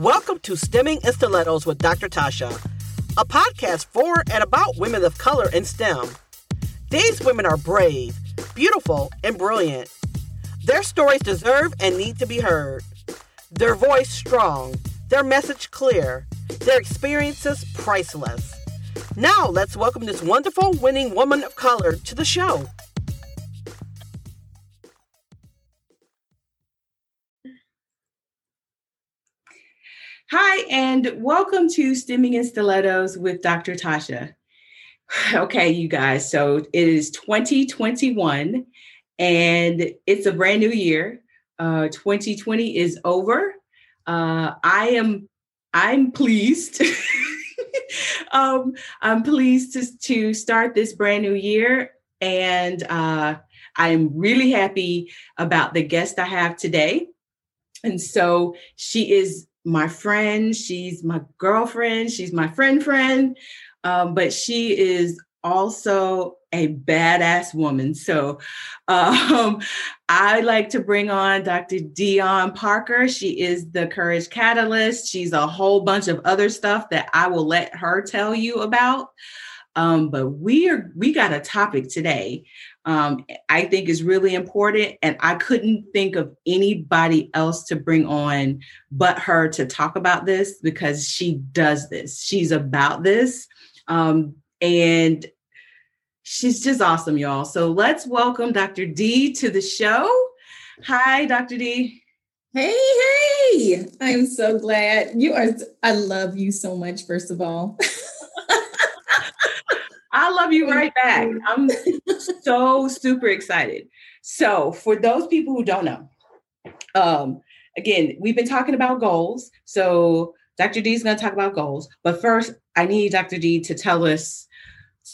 Welcome to Stemming in Stilettos with Dr. Tasha, a podcast for and about women of color in STEM. These women are brave, beautiful, and brilliant. Their stories deserve and need to be heard. Their voice strong, their message clear, their experiences priceless. Now, let's welcome this wonderful winning woman of color to the show. Hi, and welcome to Stemming in Stilettos with Dr. Tasha. Okay, you guys, so it is 2021 and it's a brand new year. Uh, 2020 is over. Uh, I am I'm pleased. um, I'm pleased to, to start this brand new year, and uh, I'm really happy about the guest I have today. And so she is my friend, she's my girlfriend, she's my friend friend, um, but she is also a badass woman. So um, I like to bring on Dr. Dion Parker. She is the Courage Catalyst. She's a whole bunch of other stuff that I will let her tell you about. Um, but we are we got a topic today um, I think is really important. And I couldn't think of anybody else to bring on but her to talk about this because she does this. She's about this. Um, and she's just awesome, y'all. So let's welcome Dr. D to the show. Hi, Dr. D. Hey, hey. I'm so glad. You are, I love you so much, first of all. I love you right back. I'm so super excited. So, for those people who don't know, um, again, we've been talking about goals. So, Dr. D is going to talk about goals. But first, I need Dr. D to tell us,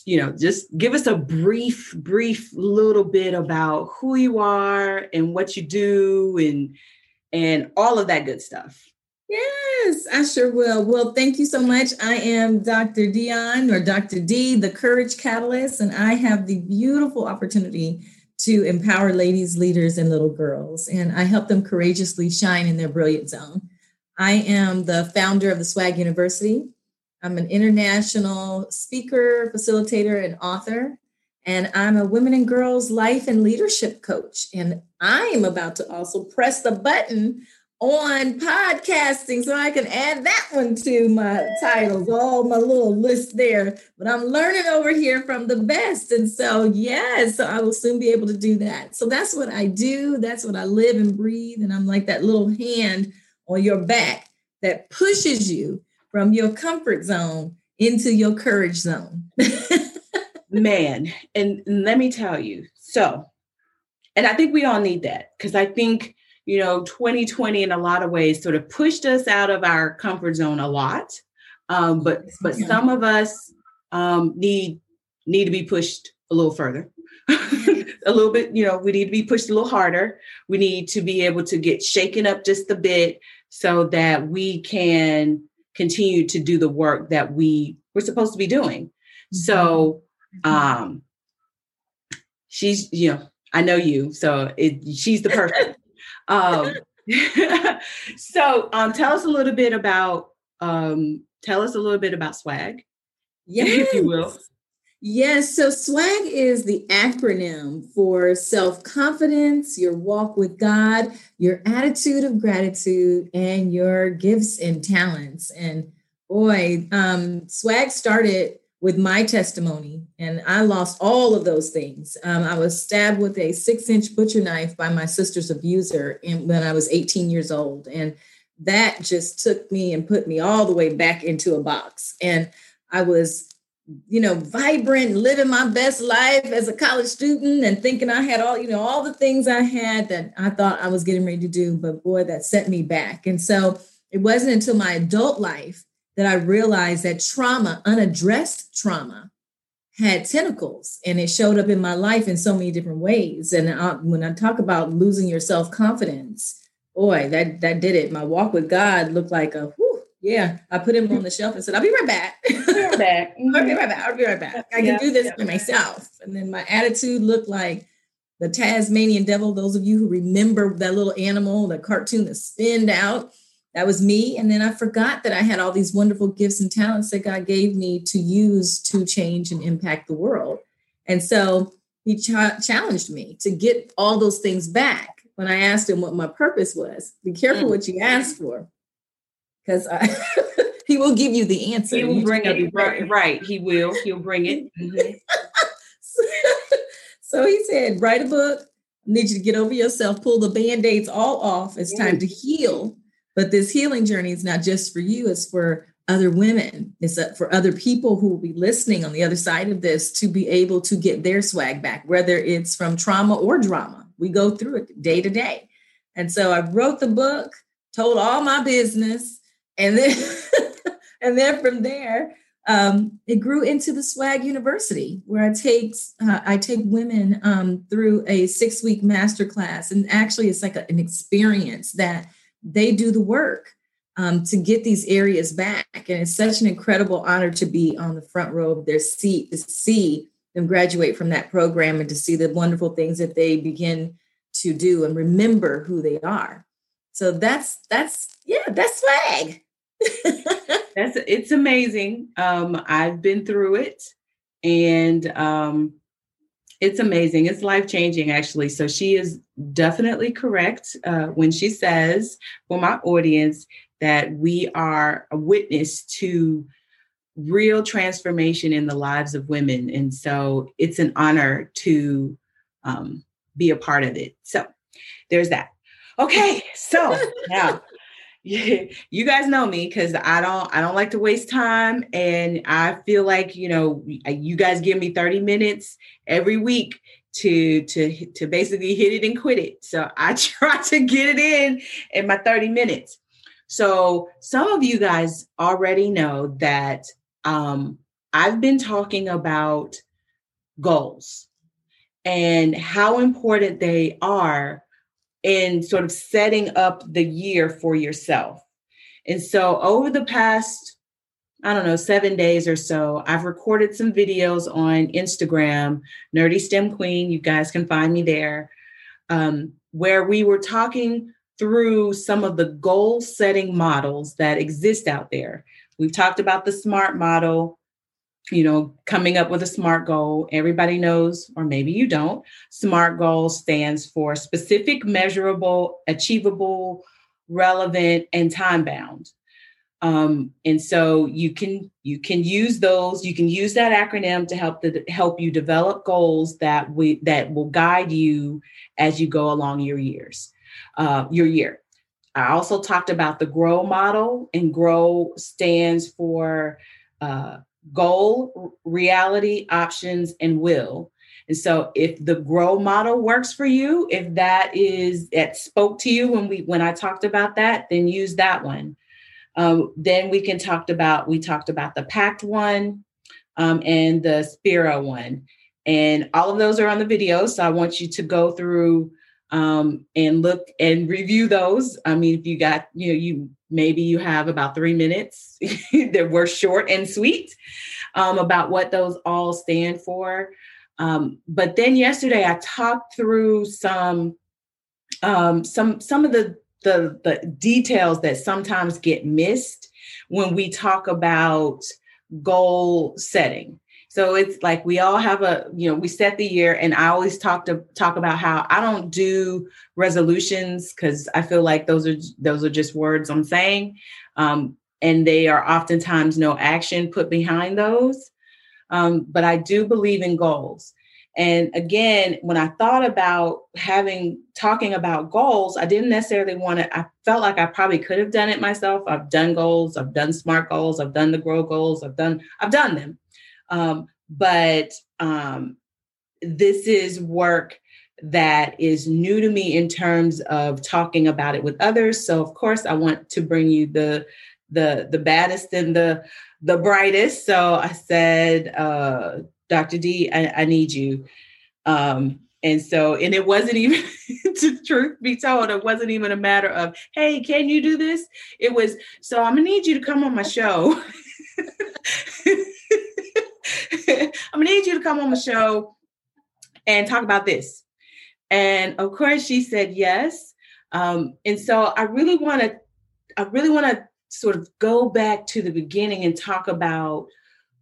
you know, just give us a brief, brief little bit about who you are and what you do and and all of that good stuff. Yes, I sure will. Well, thank you so much. I am Dr. Dion or Dr. D, the Courage Catalyst, and I have the beautiful opportunity to empower ladies, leaders, and little girls. And I help them courageously shine in their brilliant zone. I am the founder of the Swag University. I'm an international speaker, facilitator, and author. And I'm a women and girls life and leadership coach. And I am about to also press the button on podcasting so I can add that one to my titles, all my little list there. But I'm learning over here from the best. And so, yes, so I will soon be able to do that. So that's what I do. That's what I live and breathe. And I'm like that little hand on your back that pushes you from your comfort zone into your courage zone. Man, and let me tell you, so, and I think we all need that because I think you know 2020 in a lot of ways sort of pushed us out of our comfort zone a lot. Um, but but some of us um, need need to be pushed a little further. A little bit you know we need to be pushed a little harder. We need to be able to get shaken up just a bit so that we can continue to do the work that we we're supposed to be doing. So mm-hmm. um she's you know i know you so it, she's the person um, so um, tell us a little bit about um, tell us a little bit about swag yes. if you will yes so swag is the acronym for self-confidence your walk with god your attitude of gratitude and your gifts and talents and boy um, swag started with my testimony, and I lost all of those things. Um, I was stabbed with a six inch butcher knife by my sister's abuser in, when I was 18 years old. And that just took me and put me all the way back into a box. And I was, you know, vibrant, living my best life as a college student and thinking I had all, you know, all the things I had that I thought I was getting ready to do. But boy, that set me back. And so it wasn't until my adult life that I realized that trauma, unaddressed trauma, had tentacles and it showed up in my life in so many different ways. And I, when I talk about losing your self confidence, boy, that that did it. My walk with God looked like a whew, yeah. I put him on the shelf and said, "I'll be right back. I'll be right back. I'll be mm-hmm. right back. I'll be right back. I can yeah, do this yeah. for myself." And then my attitude looked like the Tasmanian devil. Those of you who remember that little animal, the cartoon that spinned out that was me. And then I forgot that I had all these wonderful gifts and talents that God gave me to use to change and impact the world. And so he ch- challenged me to get all those things back when I asked him what my purpose was. Be careful mm. what you ask for, because he will give you the answer. He will bring it right, right. He will. He'll bring it. Mm-hmm. so, so he said, write a book. I need you to get over yourself, pull the band-aids all off. It's time to heal. But this healing journey is not just for you, it's for other women. It's for other people who will be listening on the other side of this to be able to get their swag back, whether it's from trauma or drama. We go through it day to day. And so I wrote the book, told all my business, and then and then from there, um, it grew into the Swag University, where I take uh, I take women um, through a six week masterclass, and actually, it's like a, an experience that they do the work um, to get these areas back, and it's such an incredible honor to be on the front row of their seat to see them graduate from that program and to see the wonderful things that they begin to do and remember who they are. So that's that's yeah, that's swag. That's it's amazing. Um, I've been through it, and um, it's amazing. It's life changing, actually. So she is definitely correct uh, when she says, for my audience, that we are a witness to real transformation in the lives of women, and so it's an honor to um, be a part of it. So there's that. Okay, so now you guys know me because I don't I don't like to waste time and I feel like you know you guys give me 30 minutes every week to to to basically hit it and quit it. So I try to get it in in my 30 minutes. So some of you guys already know that um, I've been talking about goals and how important they are in sort of setting up the year for yourself. And so over the past, I don't know, seven days or so, I've recorded some videos on Instagram, Nerdy STEM Queen. You guys can find me there, um, where we were talking through some of the goal setting models that exist out there. We've talked about the SMART model, you know, coming up with a SMART goal. Everybody knows, or maybe you don't. SMART goal stands for specific, measurable, achievable, relevant, and time bound. Um, and so you can you can use those. You can use that acronym to help the, help you develop goals that we that will guide you as you go along your years, uh, your year. I also talked about the GROW model, and GROW stands for uh, goal, reality, options, and will. And so if the grow model works for you, if that is that spoke to you when we when I talked about that, then use that one. Um, then we can talk about we talked about the PACT one um, and the Spiro one. And all of those are on the video. So I want you to go through um, and look and review those. I mean, if you got, you know, you maybe you have about three minutes that were short and sweet um, about what those all stand for. Um, but then yesterday I talked through some um, some some of the, the the details that sometimes get missed when we talk about goal setting. So it's like we all have a, you know, we set the year and I always talk to talk about how I don't do resolutions because I feel like those are those are just words I'm saying. Um, and they are oftentimes no action put behind those. Um, but I do believe in goals. And again, when I thought about having talking about goals, I didn't necessarily want to, I felt like I probably could have done it myself. I've done goals, I've done smart goals, I've done the grow goals, I've done, I've done them. Um, but um, this is work that is new to me in terms of talking about it with others. So of course I want to bring you the the the baddest and the the brightest. So I said, uh, Dr. D, I, I need you. Um, and so, and it wasn't even, to truth be told, it wasn't even a matter of, hey, can you do this? It was, so I'm gonna need you to come on my show. I'm gonna need you to come on the show and talk about this. And of course, she said yes. Um, and so I really want to, I really want to sort of go back to the beginning and talk about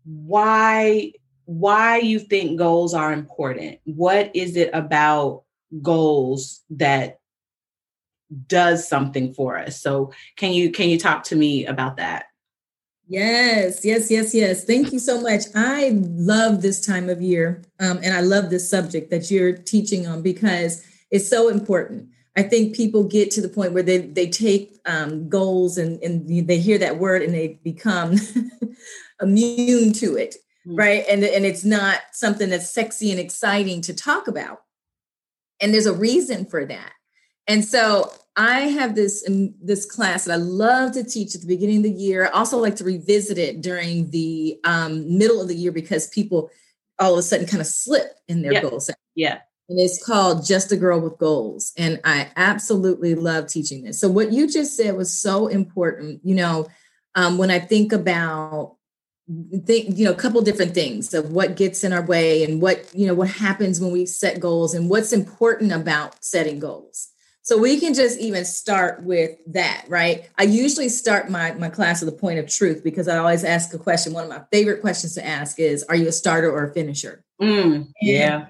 why why you think goals are important. What is it about goals that does something for us? So can you can you talk to me about that? Yes, yes, yes, yes. Thank you so much. I love this time of year, um, and I love this subject that you're teaching on because it's so important. I think people get to the point where they they take um, goals and and they hear that word and they become immune to it, mm-hmm. right? And and it's not something that's sexy and exciting to talk about. And there's a reason for that. And so I have this um, this class that I love to teach at the beginning of the year. I also like to revisit it during the um, middle of the year because people all of a sudden kind of slip in their yeah. goals. Yeah. And it's called Just a Girl with Goals. And I absolutely love teaching this. So what you just said was so important. You know, um, when I think about think you know a couple different things of what gets in our way and what you know what happens when we set goals and what's important about setting goals so we can just even start with that, right? I usually start my, my class with a point of truth because I always ask a question. One of my favorite questions to ask is Are you a starter or a finisher? Mm, yeah.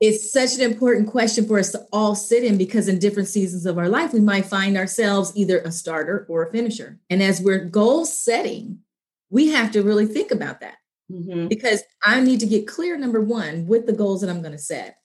It's such an important question for us to all sit in because in different seasons of our life, we might find ourselves either a starter or a finisher. And as we're goal setting, we have to really think about that mm-hmm. because I need to get clear, number one, with the goals that I'm going to set.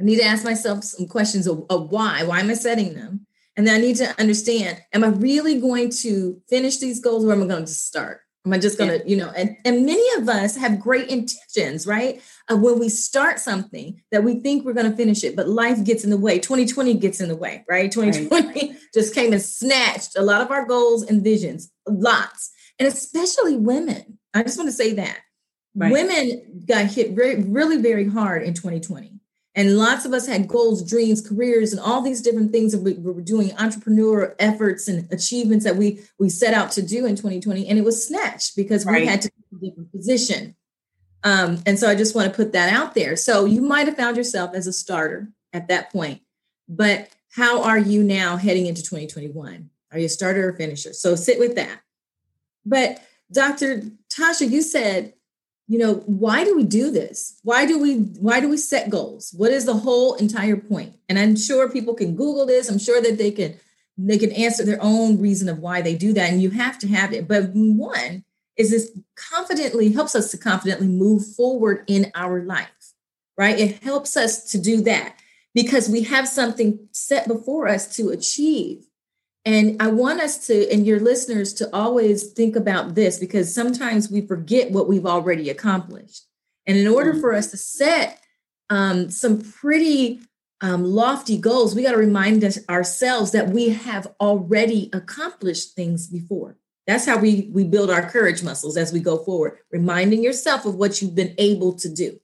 I need to ask myself some questions of, of why. Why am I setting them? And then I need to understand, am I really going to finish these goals or am I going to start? Am I just going to, you know, and, and many of us have great intentions, right? Uh, when we start something that we think we're going to finish it, but life gets in the way. 2020 gets in the way, right? 2020 right. just came and snatched a lot of our goals and visions, lots. And especially women. I just want to say that right. women got hit very, really very hard in 2020 and lots of us had goals, dreams, careers, and all these different things that we, were doing, entrepreneur efforts and achievements that we we set out to do in 2020, and it was snatched because right. we had to be in a different position. Um, and so I just want to put that out there. So you might have found yourself as a starter at that point, but how are you now heading into 2021? Are you a starter or finisher? So sit with that. But Dr. Tasha, you said you know why do we do this? Why do we why do we set goals? What is the whole entire point? and i'm sure people can google this. I'm sure that they can they can answer their own reason of why they do that and you have to have it. But one is this confidently helps us to confidently move forward in our life right? It helps us to do that because we have something set before us to achieve and I want us to, and your listeners, to always think about this because sometimes we forget what we've already accomplished. And in order for us to set um, some pretty um, lofty goals, we got to remind us, ourselves that we have already accomplished things before. That's how we we build our courage muscles as we go forward, reminding yourself of what you've been able to do,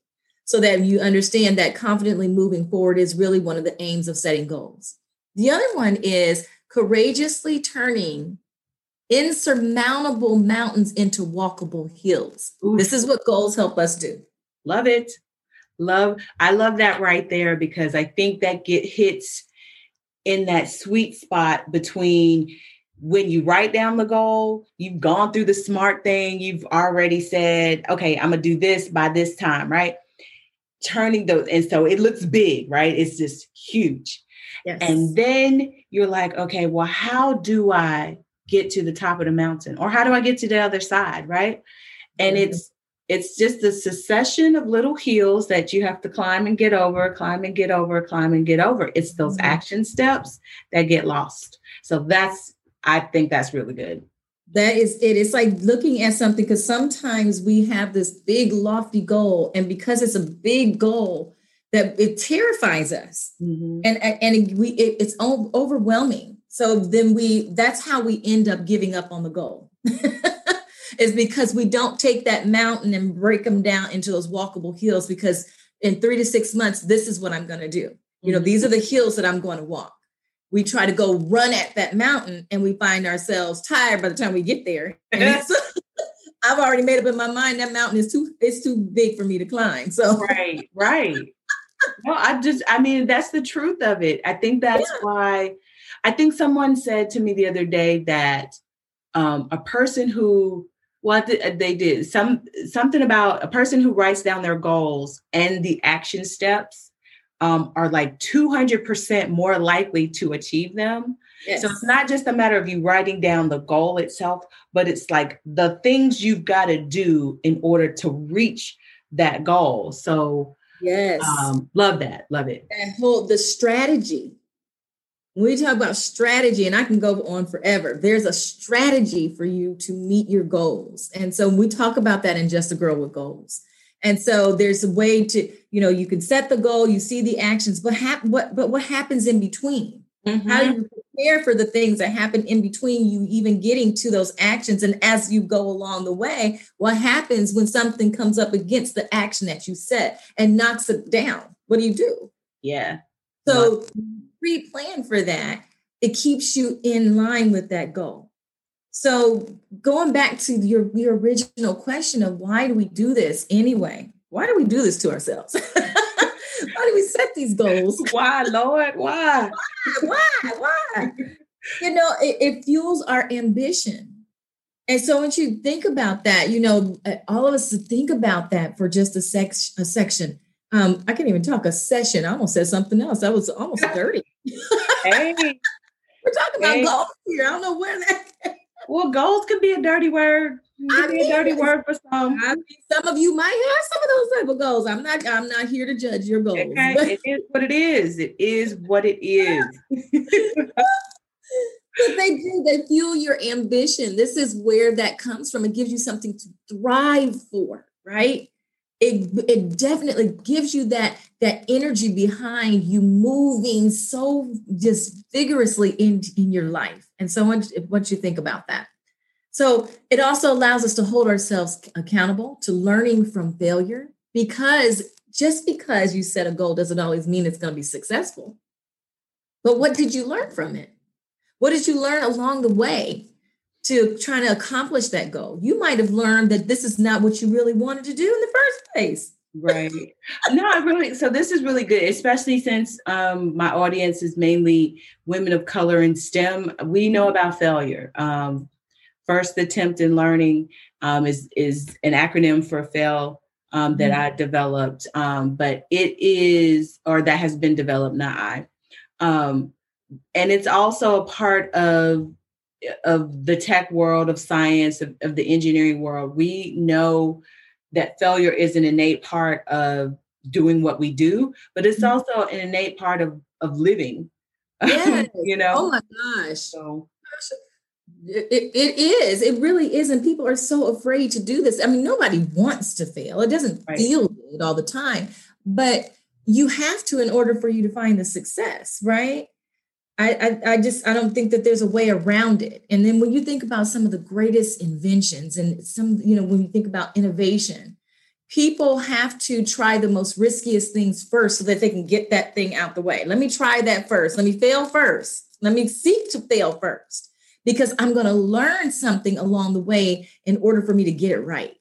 so that you understand that confidently moving forward is really one of the aims of setting goals. The other one is courageously turning insurmountable mountains into walkable hills. Ooh. This is what goals help us do. Love it. Love, I love that right there because I think that get hits in that sweet spot between when you write down the goal, you've gone through the smart thing, you've already said, okay, I'm gonna do this by this time, right? Turning those, and so it looks big, right? It's just huge. Yes. And then you're like, okay, well, how do I get to the top of the mountain? Or how do I get to the other side? Right. And mm-hmm. it's it's just a succession of little hills that you have to climb and get over, climb and get over, climb and get over. It's those mm-hmm. action steps that get lost. So that's I think that's really good. That is it. It's like looking at something because sometimes we have this big lofty goal, and because it's a big goal, that it terrifies us. Mm-hmm. and and we it, it's overwhelming. So then we that's how we end up giving up on the goal. Is because we don't take that mountain and break them down into those walkable hills because in three to six months this is what i'm going to do. Mm-hmm. you know these are the hills that i'm going to walk. We try to go run at that mountain and we find ourselves tired by the time we get there. I've already made up in my mind that mountain is too it's too big for me to climb. So right, right no, I just, I mean, that's the truth of it. I think that's yeah. why I think someone said to me the other day that um, a person who what they did some something about a person who writes down their goals and the action steps um, are like 200% more likely to achieve them yes. so it's not just a matter of you writing down the goal itself but it's like the things you've got to do in order to reach that goal so yes um, love that love it that whole the strategy when we talk about strategy, and I can go on forever, there's a strategy for you to meet your goals. And so we talk about that in Just a Girl with Goals. And so there's a way to, you know, you can set the goal, you see the actions, but hap- what but what happens in between? Mm-hmm. How do you prepare for the things that happen in between you even getting to those actions? And as you go along the way, what happens when something comes up against the action that you set and knocks it down? What do you do? Yeah. So pre-plan for that, it keeps you in line with that goal. So going back to your, your original question of why do we do this anyway? Why do we do this to ourselves? why do we set these goals? Why, Lord? Why? Why? Why? Why? you know, it, it fuels our ambition. And so once you think about that, you know, uh, all of us to think about that for just a, sex, a section. Um, I can't even talk a session. I almost said something else. That was almost dirty hey. We're talking about hey. goals here. I don't know where that. well, goals can be a dirty word. I a dirty word for some. I mean, some of you might have some of those type of goals. I'm not. I'm not here to judge your goals. Okay. it is what it is. It is what it is. but they do. They fuel your ambition. This is where that comes from. It gives you something to thrive for, right? it, it definitely gives you that that energy behind you moving so just vigorously in in your life and so what, what you think about that so it also allows us to hold ourselves accountable to learning from failure because just because you set a goal doesn't always mean it's going to be successful but what did you learn from it what did you learn along the way to trying to accomplish that goal. You might have learned that this is not what you really wanted to do in the first place. right. No, I really so this is really good, especially since um, my audience is mainly women of color in STEM. We know about failure. Um, first attempt in learning um, is is an acronym for fail um, that mm-hmm. I developed, um, but it is or that has been developed, not I. Um, and it's also a part of of the tech world, of science, of, of the engineering world, we know that failure is an innate part of doing what we do, but it's mm-hmm. also an innate part of of living. Yeah, you know. Oh my gosh. So it, it is. It really is. And people are so afraid to do this. I mean, nobody wants to fail. It doesn't right. feel good all the time, but you have to in order for you to find the success, right? I, I, I just I don't think that there's a way around it. And then when you think about some of the greatest inventions and some, you know, when you think about innovation, people have to try the most riskiest things first so that they can get that thing out the way. Let me try that first. Let me fail first. Let me seek to fail first because I'm going to learn something along the way in order for me to get it right.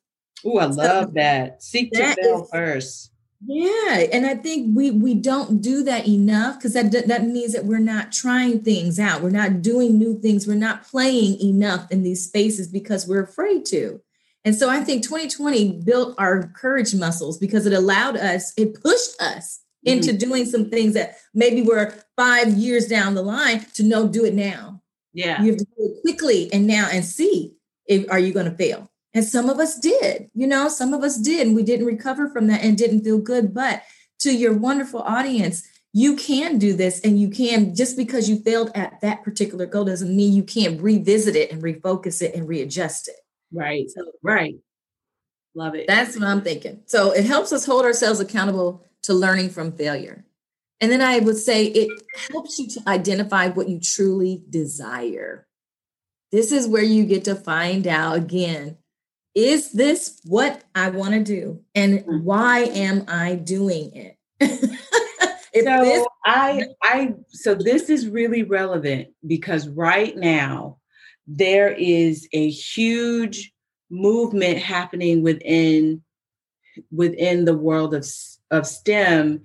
Oh, I love so that. Seek that to fail is, first. Yeah, and I think we we don't do that enough because that that means that we're not trying things out. We're not doing new things. We're not playing enough in these spaces because we're afraid to. And so I think 2020 built our courage muscles because it allowed us, it pushed us mm-hmm. into doing some things that maybe were five years down the line to know do it now. Yeah. You have to do it quickly and now and see if are you going to fail. And some of us did, you know, some of us did, and we didn't recover from that and didn't feel good. But to your wonderful audience, you can do this and you can just because you failed at that particular goal doesn't mean you can't revisit it and refocus it and readjust it. Right. So, right. Love it. That's what I'm thinking. So it helps us hold ourselves accountable to learning from failure. And then I would say it helps you to identify what you truly desire. This is where you get to find out again is this what I want to do? And mm. why am I doing it? so this- I I so this is really relevant because right now there is a huge movement happening within within the world of of STEM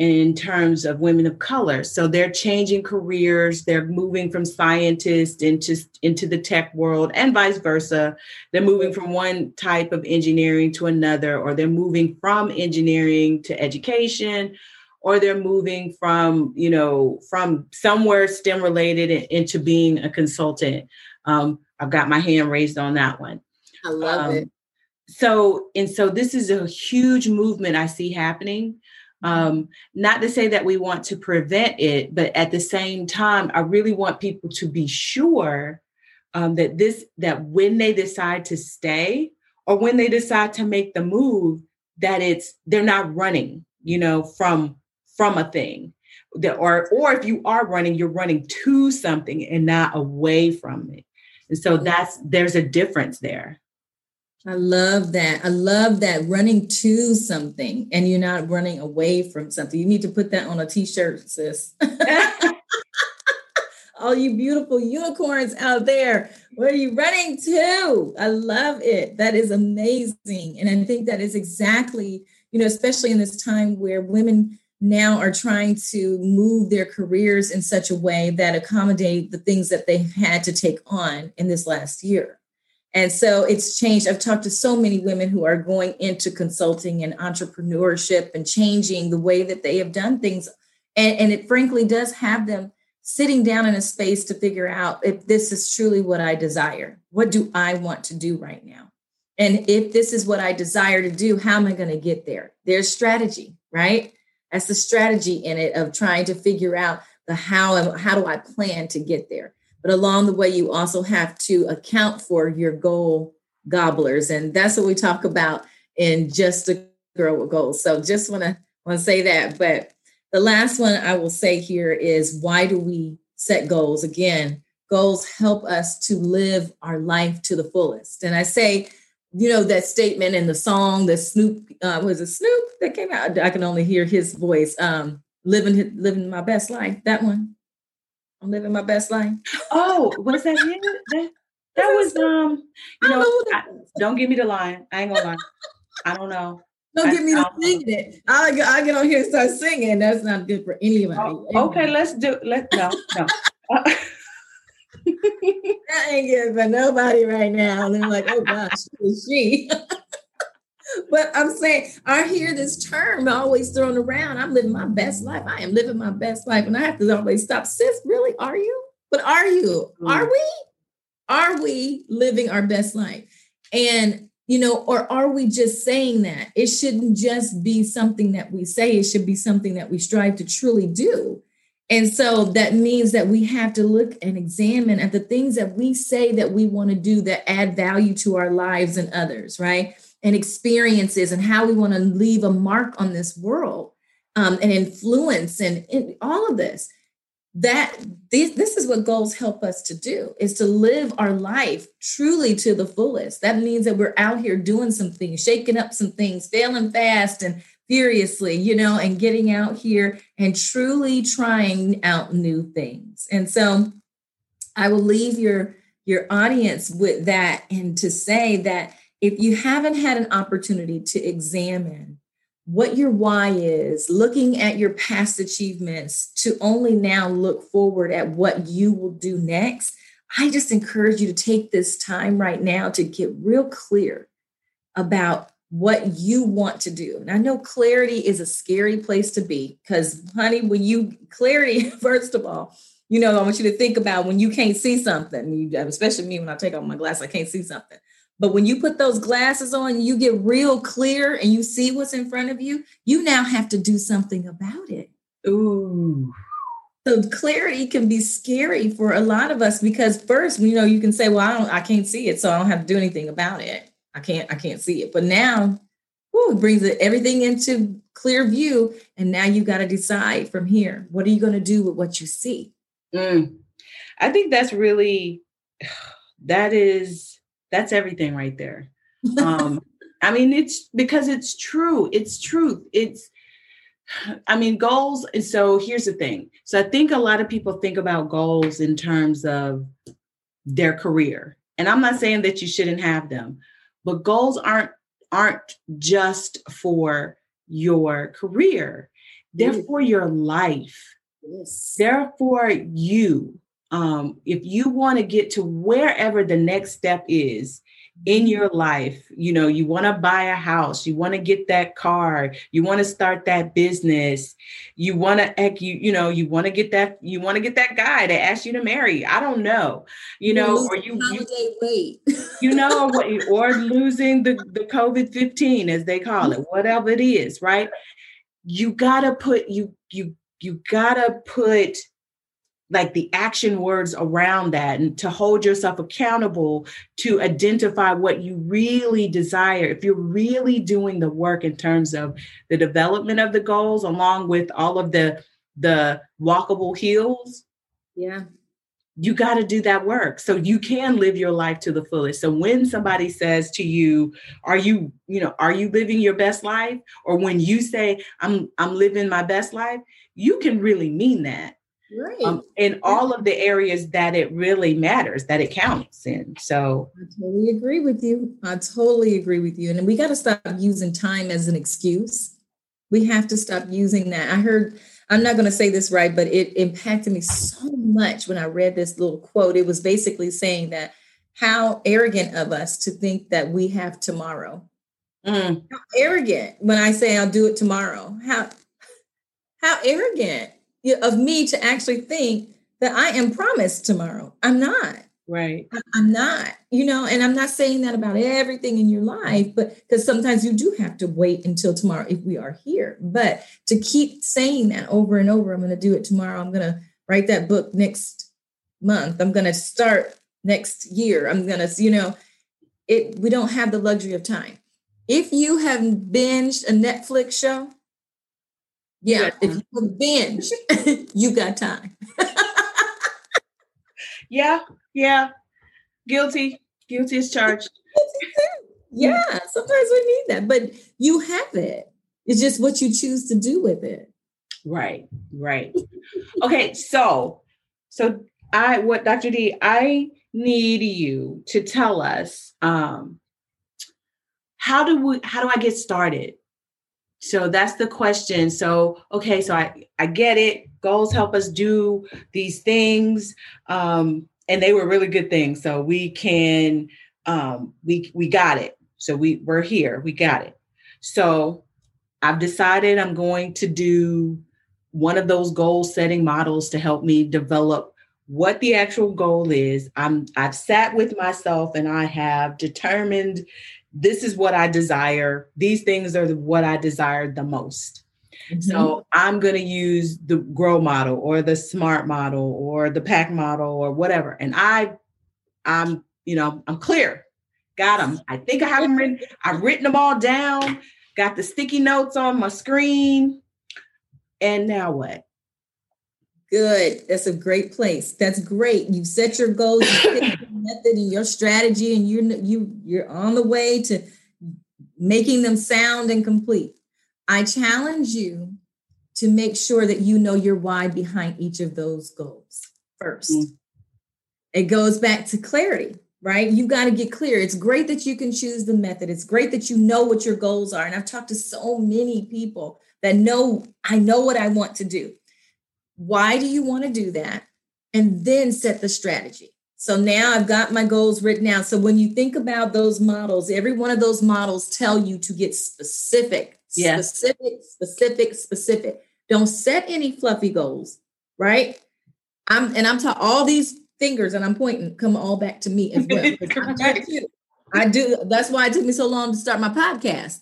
in terms of women of color. So they're changing careers, they're moving from scientists into, into the tech world and vice versa. They're moving from one type of engineering to another, or they're moving from engineering to education, or they're moving from, you know, from somewhere STEM related into being a consultant. Um, I've got my hand raised on that one. I love um, it. So, and so this is a huge movement I see happening. Um, not to say that we want to prevent it, but at the same time, I really want people to be sure um, that this that when they decide to stay or when they decide to make the move, that it's they're not running, you know, from from a thing. That, or or if you are running, you're running to something and not away from it. And so that's there's a difference there. I love that. I love that running to something and you're not running away from something. You need to put that on a t-shirt, sis. All you beautiful unicorns out there, where are you running to? I love it. That is amazing. And I think that is exactly, you know, especially in this time where women now are trying to move their careers in such a way that accommodate the things that they've had to take on in this last year and so it's changed. I've talked to so many women who are going into consulting and entrepreneurship and changing the way that they have done things. And, and it frankly does have them sitting down in a space to figure out if this is truly what I desire. What do I want to do right now? And if this is what I desire to do, how am I going to get there? There's strategy, right? That's the strategy in it of trying to figure out the how and how do I plan to get there. But along the way, you also have to account for your goal gobblers. And that's what we talk about in Just a Girl with Goals. So just want to want to say that. But the last one I will say here is why do we set goals? Again, goals help us to live our life to the fullest. And I say, you know, that statement in the song, the Snoop, uh, was it Snoop that came out? I can only hear his voice. Um, living living my best life. That one. I'm living my best life. Oh, was that him? That, that was um. You know, I, don't give me the line. I ain't gonna lie. I don't know. Don't I, get me to singing it. I get, I get on here and start singing. That's not good for anybody. Oh, okay, let's do. Let no no. Uh, that ain't good for nobody right now. And they're like, oh gosh, who is she? but I'm saying I hear this term always thrown around. I'm living my best life. I am living my best life. And I have to always stop. Sis, really? Are you? But are you? Are mm. we? Are we living our best life? And you know, or are we just saying that? It shouldn't just be something that we say, it should be something that we strive to truly do. And so that means that we have to look and examine at the things that we say that we want to do that add value to our lives and others, right? And experiences and how we want to leave a mark on this world um, and influence and, and all of this that this, this is what goals help us to do is to live our life truly to the fullest. That means that we're out here doing some things shaking up some things failing fast and furiously you know and getting out here and truly trying out new things. And so i will leave your your audience with that and to say that if you haven't had an opportunity to examine what your why is, looking at your past achievements to only now look forward at what you will do next, I just encourage you to take this time right now to get real clear about what you want to do. And I know clarity is a scary place to be because, honey, when you clarity, first of all, you know, I want you to think about when you can't see something, especially me when I take off my glass, I can't see something. But when you put those glasses on, you get real clear and you see what's in front of you, you now have to do something about it. Ooh. So clarity can be scary for a lot of us because first, you know, you can say, well, I don't, I can't see it, so I don't have to do anything about it. I can't, I can't see it. But now, whoo, it brings it, everything into clear view. And now you got to decide from here, what are you going to do with what you see? Mm. I think that's really, that is that's everything right there. Um, I mean, it's because it's true. It's truth. It's, I mean, goals. And so here's the thing. So I think a lot of people think about goals in terms of their career. And I'm not saying that you shouldn't have them, but goals aren't aren't just for your career. they're for your life. Yes. They're for you. Um, if you want to get to wherever the next step is in your life, you know, you want to buy a house, you want to get that car, you want to start that business, you want to, you, you know, you want to get that, you want to get that guy to ask you to marry. I don't know, you know, or you, holiday weight. you know, what, or losing the, the COVID 15, as they call it, whatever it is, right? You gotta put, you, you, you gotta put like the action words around that and to hold yourself accountable to identify what you really desire. If you're really doing the work in terms of the development of the goals along with all of the the walkable hills yeah. you got to do that work. So you can live your life to the fullest. So when somebody says to you are you you know are you living your best life? or when you say i'm i'm living my best life you can really mean that right. um, in all of the areas that it really matters, that it counts in. So I totally agree with you. I totally agree with you. And we got to stop using time as an excuse. We have to stop using that. I heard, I'm not going to say this right, but it impacted me so much when I read this little quote. It was basically saying that how arrogant of us to think that we have tomorrow. mm, How arrogant when I say I'll do it tomorrow. How how arrogant of me to actually think that I am promised tomorrow. I'm not. right. I'm not, you know, and I'm not saying that about everything in your life, but because sometimes you do have to wait until tomorrow if we are here. But to keep saying that over and over, I'm going to do it tomorrow. I'm going to write that book next month. I'm going to start next year. I'm going to, you know, it. We don't have the luxury of time. If you have binged a Netflix show, yeah, if you have binged, you got time. Yeah. Yeah. Guilty. Guilty is charged. Yeah, sometimes we need that, but you have it. It's just what you choose to do with it. Right. Right. Okay. So, so I, what Dr. D, I need you to tell us, um, how do we, how do I get started? So that's the question. So, okay. So I, I get it. Goals help us do these things. Um, and they were really good things. So we can, um, we, we got it. So we, we're here. We got it. So I've decided I'm going to do one of those goal setting models to help me develop what the actual goal is. I'm I've sat with myself and I have determined this is what I desire. These things are what I desire the most. Mm-hmm. So I'm going to use the grow model or the smart model or the pack model or whatever. And I, I'm, you know, I'm clear. Got them. I think I have them written. I've written them all down. Got the sticky notes on my screen. And now what? Good. That's a great place. That's great. You've set your goals, you your method and your strategy, and you're you you're on the way to making them sound and complete. I challenge you to make sure that you know your why behind each of those goals first. Mm. It goes back to clarity, right? You got to get clear. It's great that you can choose the method. It's great that you know what your goals are. And I've talked to so many people that know I know what I want to do. Why do you want to do that? And then set the strategy. So now I've got my goals written down. So when you think about those models, every one of those models tell you to get specific, Yes. specific, specific, specific. Don't set any fluffy goals, right? I'm and I'm talking all these fingers and I'm pointing come all back to me as well. 'cause I do it too. I do. That's why it took me so long to start my podcast.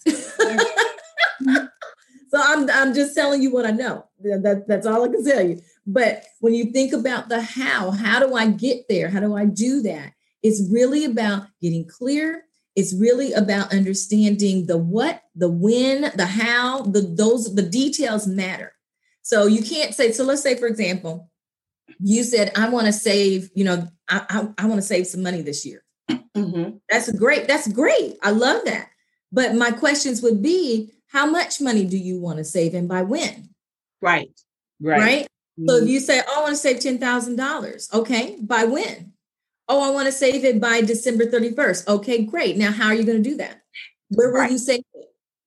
So I'm I'm just telling you what I know. That, that- that's all I can tell you. But when you think about the how, how do I get there? How do I do that? It's really about getting clear. It's really about understanding the what, the when, the how, the those the details matter. So you can't say, so let's say, for example, you said, I want to save, you know, I, I, I want to save some money this year. Mhm. That's great. That's great. I love that. But my questions would be, how much money do you want to save and by when? Right. Right. Right. So Mhm. if you say, oh, I want to save $10,000. Okay. By when? Oh, I want to save it by December 31st. Okay, great. Now, how are you going to do that? Where will Right. you save it?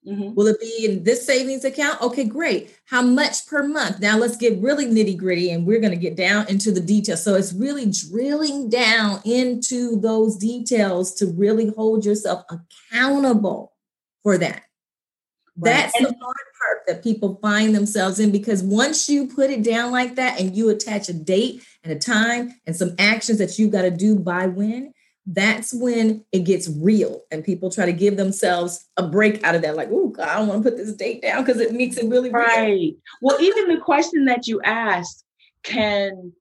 Mm-hmm. Will it be in this savings account? Okay, great. How much per month? Now let's get really nitty gritty and we're going to get down into the details. So it's really drilling down into those details to really hold yourself accountable for that. Right. That's and- the hard part that people find themselves in because once you put it down like that and you attach a date and a time and some actions that you've got to do by when, that's when it gets real and people try to give themselves a break out of that like oh god i don't want to put this date down because it makes it really right real. well even the question that you asked can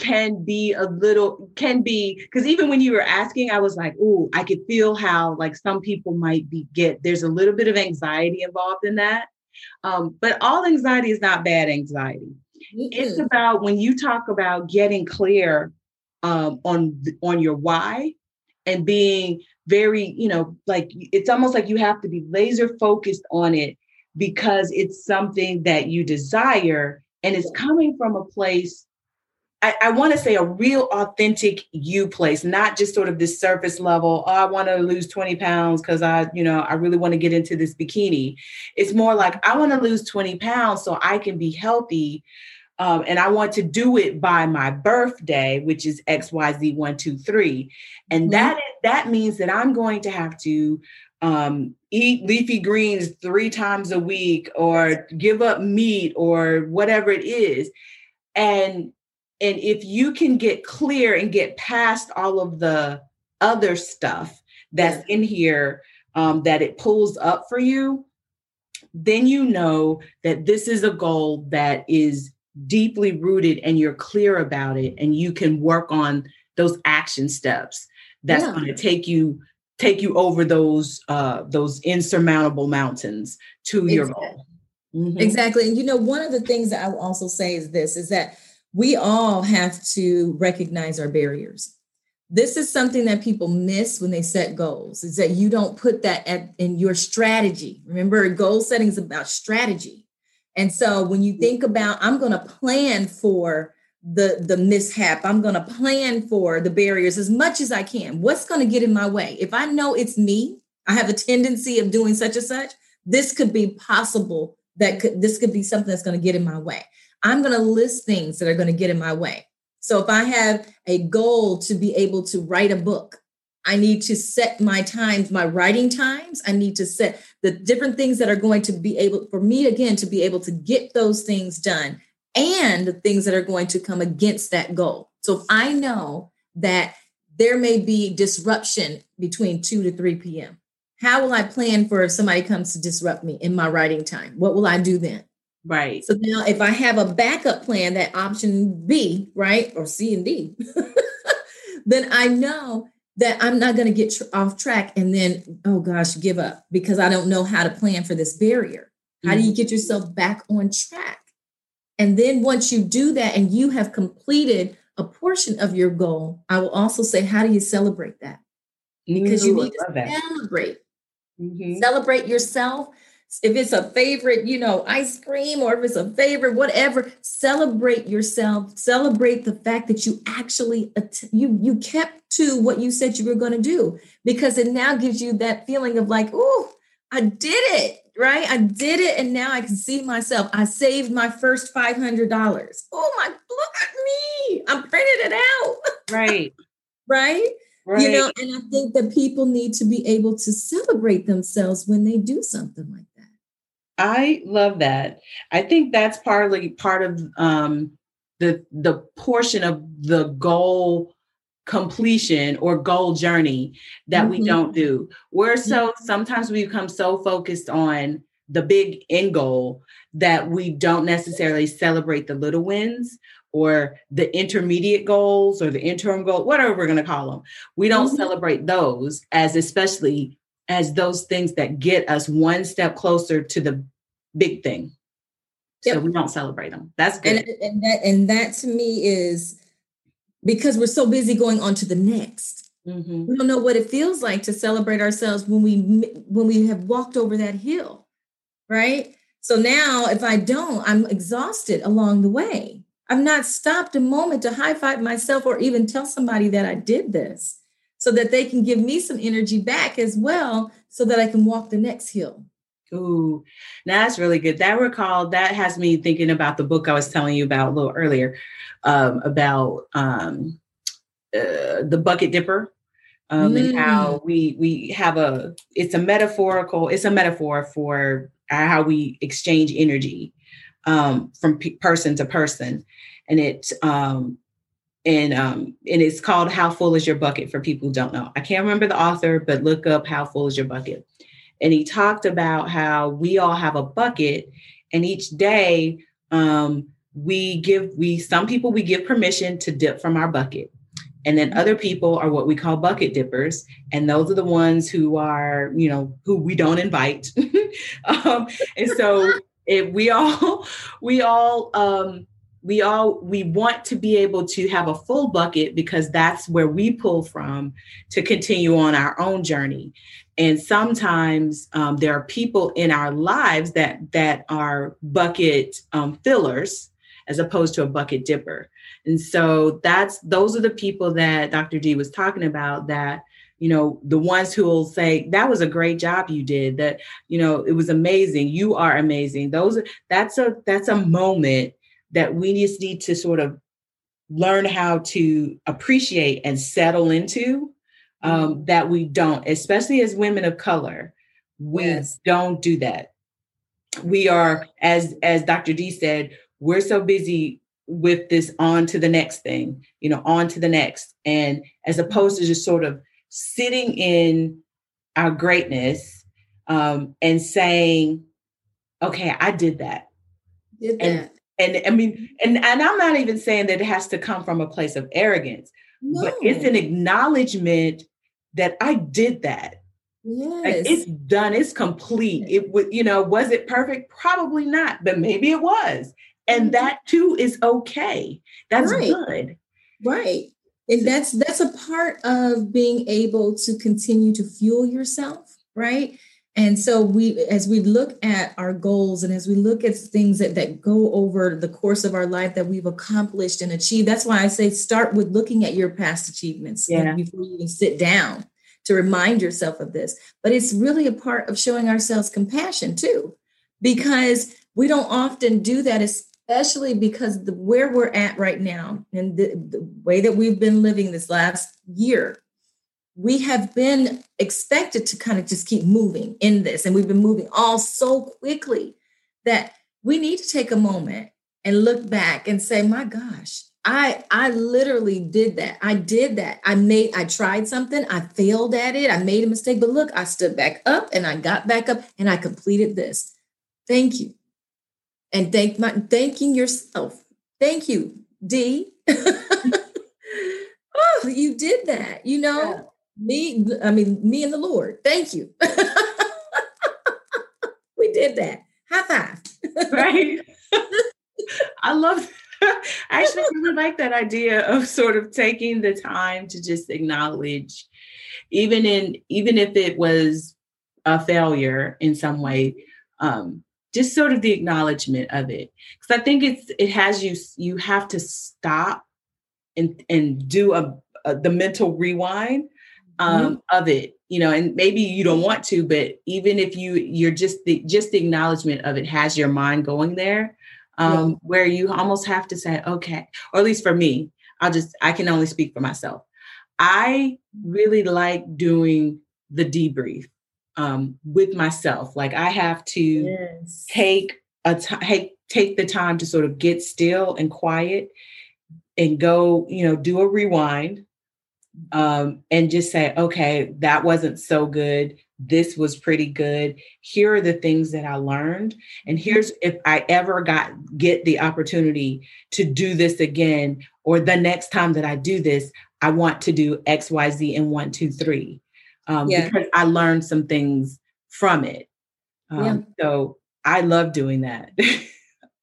can be a little can be because even when you were asking i was like oh i could feel how like some people might be get there's a little bit of anxiety involved in that. Um, but all anxiety is not bad anxiety. Mm-hmm. it's about when you talk about getting clear um, on on your why and being very you know like it's almost like you have to be laser focused on it because it's something that you desire and it's coming from a place I, I want to say a real authentic you place, not just sort of this surface level. Oh, I want to lose 20 pounds because I, you know, I really want to get into this bikini. It's more like I want to lose 20 pounds so I can be healthy um, and I want to do it by my birthday, which is XYZ123. And mm-hmm. that, that means that I'm going to have to um, eat leafy greens three times a week or give up meat or whatever it is. And and if you can get clear and get past all of the other stuff that's in here um, that it pulls up for you, then you know that this is a goal that is deeply rooted and you're clear about it and you can work on those action steps that's yeah. going to take you take you over those uh those insurmountable mountains to exactly. your goal mm-hmm. exactly and you know one of the things that i will also say is this is that we all have to recognize our barriers. This is something that people miss when they set goals is that you don't put that at, in your strategy. Remember goal setting is about strategy. And so when you think about, I'm going to plan for the the mishap i'm going to plan for the barriers as much as i can. What's going to get in my way? If i know it's me i have a tendency of doing such and such this could be possible that could this could be something that's going to get in my way i'm going to list things that are going to get in my way so if i have a goal to be able to write a book I need to set my times, my writing times. I need to set the different things that are going to be able for me again to be able to get those things done and the things that are going to come against that goal. So if I know that there may be disruption between 2 to 3 p.m., how will I plan for if somebody comes to disrupt me in my writing time? What will I do then? Right. So now if I have a backup plan, that option B, right, or C and D, then I know that I'm not going to get tr- off track and then, oh gosh, give up because I don't know how to plan for this barrier. How do you mm-hmm. get yourself back on track? And then once you do that and you have completed a portion of your goal, I will also say, how do you celebrate that? Because Ooh, you need to celebrate. Mm-hmm. Celebrate yourself if it's a favorite, you know, ice cream or if it's a favorite, whatever, celebrate yourself. Celebrate the fact that you actually you you kept to what you said you were going to do because it now gives you that feeling of like, oh, I did it, right? I did it, and now I can see myself. I saved my first five hundred dollars. Oh my, look at me! I'm printing it out. Right. right. Right. You know, and I think that people need to be able to celebrate themselves when they do something like I love that. I think that's partly part of um, the the portion of the goal completion or goal journey that mm-hmm. we don't do. We're so sometimes we become so focused on the big end goal that we don't necessarily celebrate the little wins or the intermediate goals or the interim goal, whatever we're going to call them. We don't mm-hmm. celebrate those as especially as those things that get us one step closer to the big thing. Yep. So we don't celebrate them. That's good. And, and, that and that to me is because we're so busy going on to the next. Mm-hmm. We don't know what it feels like to celebrate ourselves when we when we have walked over that hill, right? So now if I don't, I'm exhausted along the way. I've not stopped a moment to high five myself or even tell somebody that I did this. so that they can give me some energy back as well so that I can walk the next hill. Ooh, now that's really good. That recall that has me thinking about the book I was telling you about a little earlier, um, about um, uh, the bucket dipper, um, mm. and how mm. we we have a it's a metaphorical it's a metaphor for how we exchange energy um, from pe- person to person, and it um, and um, and it's called "How Full Is Your Bucket" for people who don't know. I can't remember the author, but look up "How Full Is Your Bucket." And he talked about how we all have a bucket and each day um, we give we some people we give permission to dip from our bucket. And then other people are what we call bucket dippers and those are the ones who are you know who we don't invite. Um, and so it, we all we all um, we all we want to be able to have a full bucket because that's where we pull from to continue on our own journey. And sometimes um, there are people in our lives that that are bucket um, fillers as opposed to a bucket dipper. And so that's those are the people that dr d was talking about that you know the ones who will say that was a great job you did that you know it was amazing. You are amazing. Those that's a that's a moment that we just need to sort of learn how to appreciate and settle into um, mm-hmm. that we don't, especially as women of color, we yes. don't do that. We are, as as Dr. D said, we're so busy with this on to the next thing, you know, on to the next. And as opposed to just sort of sitting in our greatness um, and saying, okay, I did that. Did that. And, and I mean, and, and I'm not even saying that it has to come from a place of arrogance, no. but it's an acknowledgement that I did that. Yes. Like it's done, it's complete. It would, you know, was it perfect? Probably not, but maybe it was. And mm-hmm. that too is okay. That's right. good. Right. And that's that's a part of being able to continue to fuel yourself, right? And so we as we look at our goals and as we look at things that, that go over the course of our life that we've accomplished and achieved, that's why I say start with looking at your past achievements yeah. before you even sit down to remind yourself of this. But it's really a part of showing ourselves compassion too, because we don't often do that, especially because the, where we're at right now and the, the way that we've been living this last year we have been expected to kind of just keep moving in this and we've been moving all so quickly that we need to take a moment and look back and say my gosh i i literally did that. I did that. I made i tried something. I failed at it. I made a mistake. But look i stood back up and i got back up and i completed this. Thank you. And thank my thanking yourself. Thank you d oh you did that you know me, I mean, me and the Lord. Thank you. we did that. High five. right. I love I actually really like that idea of sort of taking the time to just acknowledge, even in even if it was a failure in some way, um, just sort of the acknowledgement of it. Because I think it's it has you you have to stop and and do a, a the mental rewind. Um, mm-hmm. of it you know and maybe you don't want to but even if you you're just the just the acknowledgement of it has your mind going there um, yeah. where you almost have to say okay or at least for me i'll just i can only speak for myself i really like doing the debrief um, with myself like i have to yes. take a t- take the time to sort of get still and quiet and go you know do a rewind um, and just say, okay, that wasn't so good. This was pretty good. Here are the things that I learned. And here's if I ever got get the opportunity to do this again, or the next time that I do this, I want to do X, Y, Z, and one, two, three. Um, yeah. because I learned some things from it. Um, yeah. So I love doing that.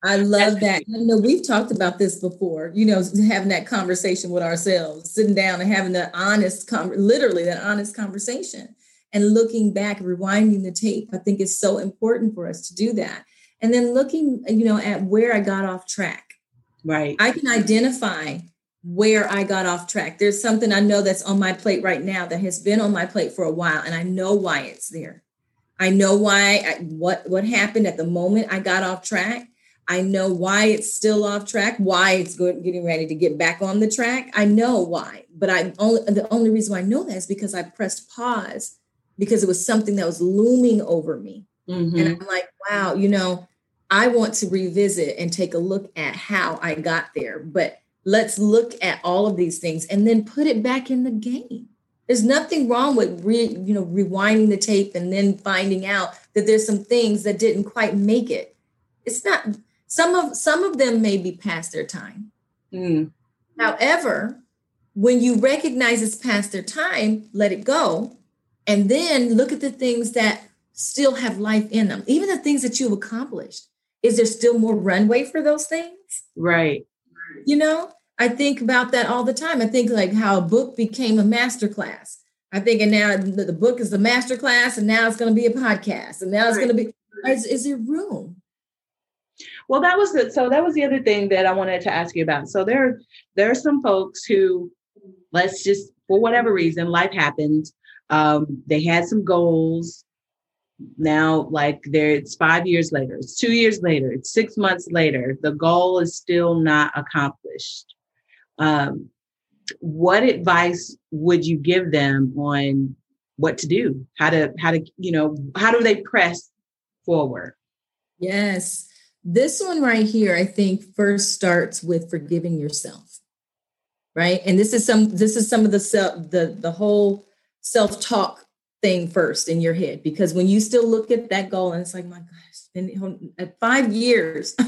I love that. You know, we've talked about this before, you know, having that conversation with ourselves, sitting down and having that honest, literally that honest conversation and looking back, rewinding the tape. I think it's so important for us to do that. And then looking, you know, at where I got off track. Right. I can identify where I got off track. There's something I know that's on my plate right now that has been on my plate for a while, and I know why it's there. I know why I, what what happened at the moment I got off track. I know why it's still off track, why it's good, getting ready to get back on the track. I know why, but I only the only reason why I know that is because I pressed pause because it was something that was looming over me, mm-hmm. and I'm like, wow, you know, I want to revisit and take a look at how I got there, but let's look at all of these things and then put it back in the game there's nothing wrong with re, you know rewinding the tape and then finding out that there's some things that didn't quite make it it's not some of some of them may be past their time mm. however when you recognize it's past their time let it go and then look at the things that still have life in them even the things that you've accomplished is there still more runway for those things right you know I think about that all the time. I think like how a book became a master class. I think, and now the book is the master class, and now it's going to be a podcast, and now it's going to be. Is, is there room? Well, that was the so that was the other thing that I wanted to ask you about. So there, there are some folks who, let's just for whatever reason, life happened. Um, they had some goals. Now, like there, it's five years later, it's two years later, it's six months later. The goal is still not accomplished um, what advice would you give them on what to do how to how to you know how do they press forward yes this one right here i think first starts with forgiving yourself right and this is some this is some of the self the the whole self-talk thing first in your head because when you still look at that goal and it's like my gosh and at five years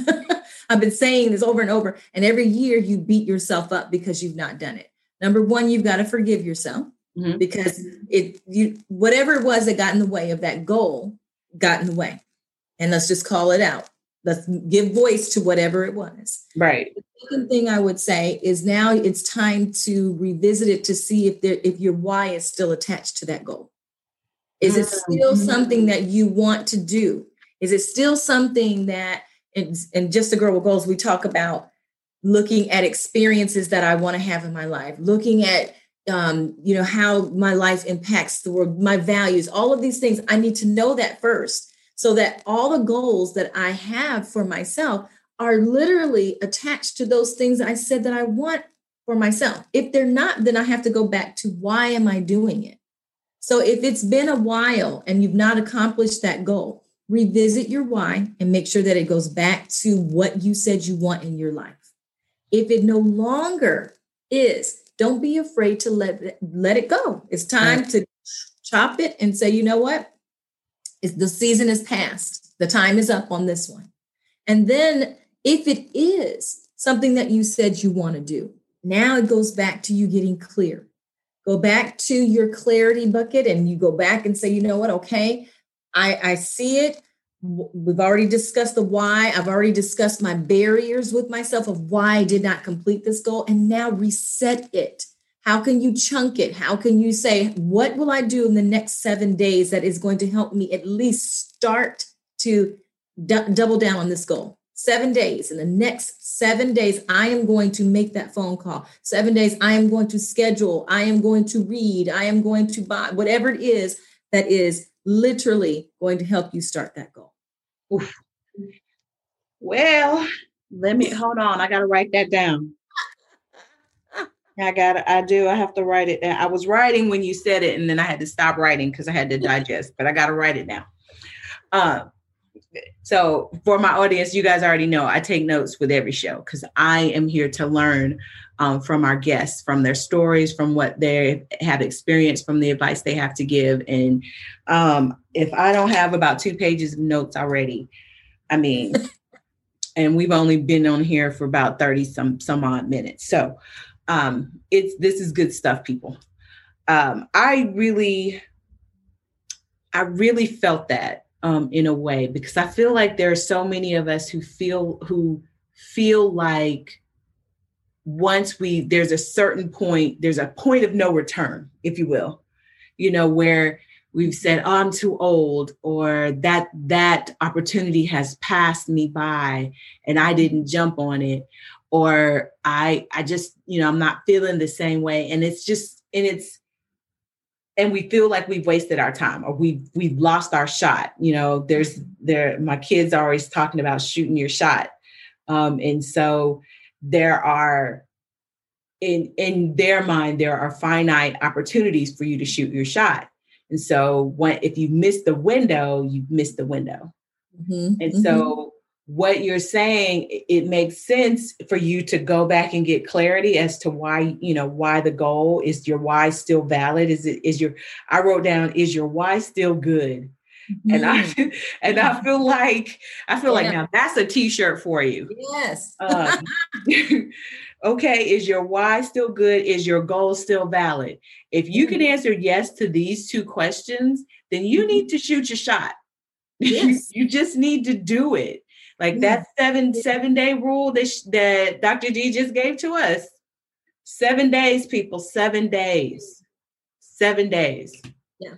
I've been saying this over and over. And every year you beat yourself up because you've not done it. Number one, you've got to forgive yourself mm-hmm. because it you whatever it was that got in the way of that goal got in the way. And let's just call it out. Let's give voice to whatever it was. Right. The second thing I would say is now it's time to revisit it to see if there if your why is still attached to that goal. Is it still mm-hmm. something that you want to do? Is it still something that and, and just the girl with goals, we talk about looking at experiences that I want to have in my life, looking at um, you know how my life impacts the world, my values, all of these things. I need to know that first, so that all the goals that I have for myself are literally attached to those things I said that I want for myself. If they're not, then I have to go back to why am I doing it? So if it's been a while and you've not accomplished that goal, revisit your why and make sure that it goes back to what you said you want in your life. If it no longer is, don't be afraid to let it, let it go. It's time to chop it and say, you know what? It's, the season is past. The time is up on this one. And then if it is something that you said you want to do, now it goes back to you getting clear. Go back to your clarity bucket and you go back and say, you know what? Okay, I, I see it. We've already discussed the why. I've already discussed my barriers with myself of why I did not complete this goal. And now reset it. How can you chunk it? How can you say, what will I do in the next seven days that is going to help me at least start to d- double down on this goal? Seven days. In the next seven days, I am going to make that phone call. Seven days, I am going to schedule. I am going to read. I am going to buy whatever it is that is literally going to help you start that goal. Oof. Well, let me hold on. I got to write that down. I got to I do. I have to write it down. I was writing when you said it, and then I had to stop writing because I had to digest, but I got to write it down. Uh, so for my audience, you guys already know I take notes with every show because I am here to learn um, from our guests, from their stories, from what they have experienced, from the advice they have to give. And um, if I don't have about two pages of notes already, I mean, and we've only been on here for about 30 some some odd minutes. So um, it's this is good stuff, people. Um, I really, I really felt that um, in a way because I feel like there are so many of us who feel who feel like once we there's a certain point there's a point of no return if you will you know where we've said oh, i'm too old or that that opportunity has passed me by and i didn't jump on it or I I just, you know, I'm not feeling the same way. And it's just, and it's, and we feel like we've wasted our time or we've we've lost our shot. You know, there's there my kids are always talking about shooting your shot. Um, and so there are in in their mind, there are finite opportunities for you to shoot your shot. And so when if you miss the window, you miss the window. Mm-hmm. And mm-hmm. so what you're saying it makes sense for you to go back and get clarity as to why you know why the goal is your why still valid is it is your i wrote down is your why still good mm-hmm. and i mm-hmm. and i feel like i feel yeah. like now that's a t-shirt for you yes um, okay is your why still good is your goal still valid if you can mm-hmm. answer yes to these two questions then you need mm-hmm. to shoot your shot yes. you just need to do it like mm. that seven seven day rule that sh- that Dr. D just gave to us. Seven days, people. Seven days. Seven days. Yeah.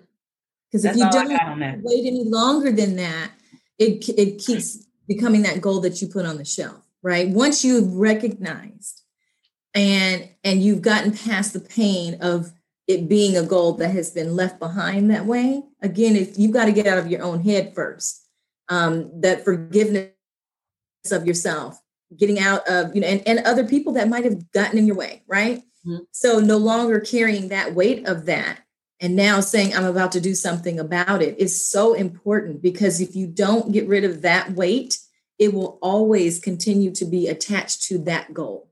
Because if you don't wait any longer than that, it it keeps becoming that goal that you put on the shelf, right? Once you've recognized and and you've gotten past the pain of it being a goal that has been left behind that way again if you've got to get out of your own head first um, that forgiveness of yourself, getting out of, you know, and, and other people that might have gotten in your way, right? Mm-hmm. So no longer carrying that weight of that and now saying I'm about to do something about it is so important because if you don't get rid of that weight, it will always continue to be attached to that goal.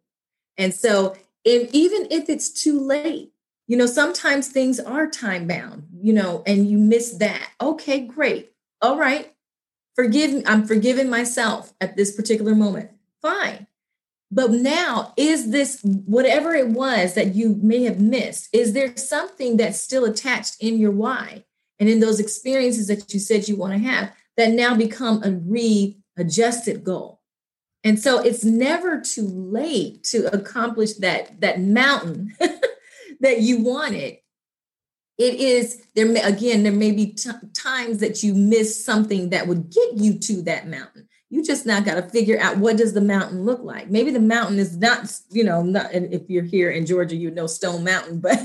And so if even if it's too late, you know, sometimes things are time bound, you know, and you miss that. Okay, great. All right forgive i'm forgiving myself at this particular moment. Fine. But now is this whatever it was that you may have missed is there something that's still attached in your why and in those experiences that you said you want to have that now become a readjusted goal? And so it's never too late to accomplish that that mountain that you wanted it is there may, again there may be t- times that you miss something that would get you to that mountain. You just now got to figure out what does the mountain look like? Maybe the mountain is not you know not if you're here in georgia you know stone mountain but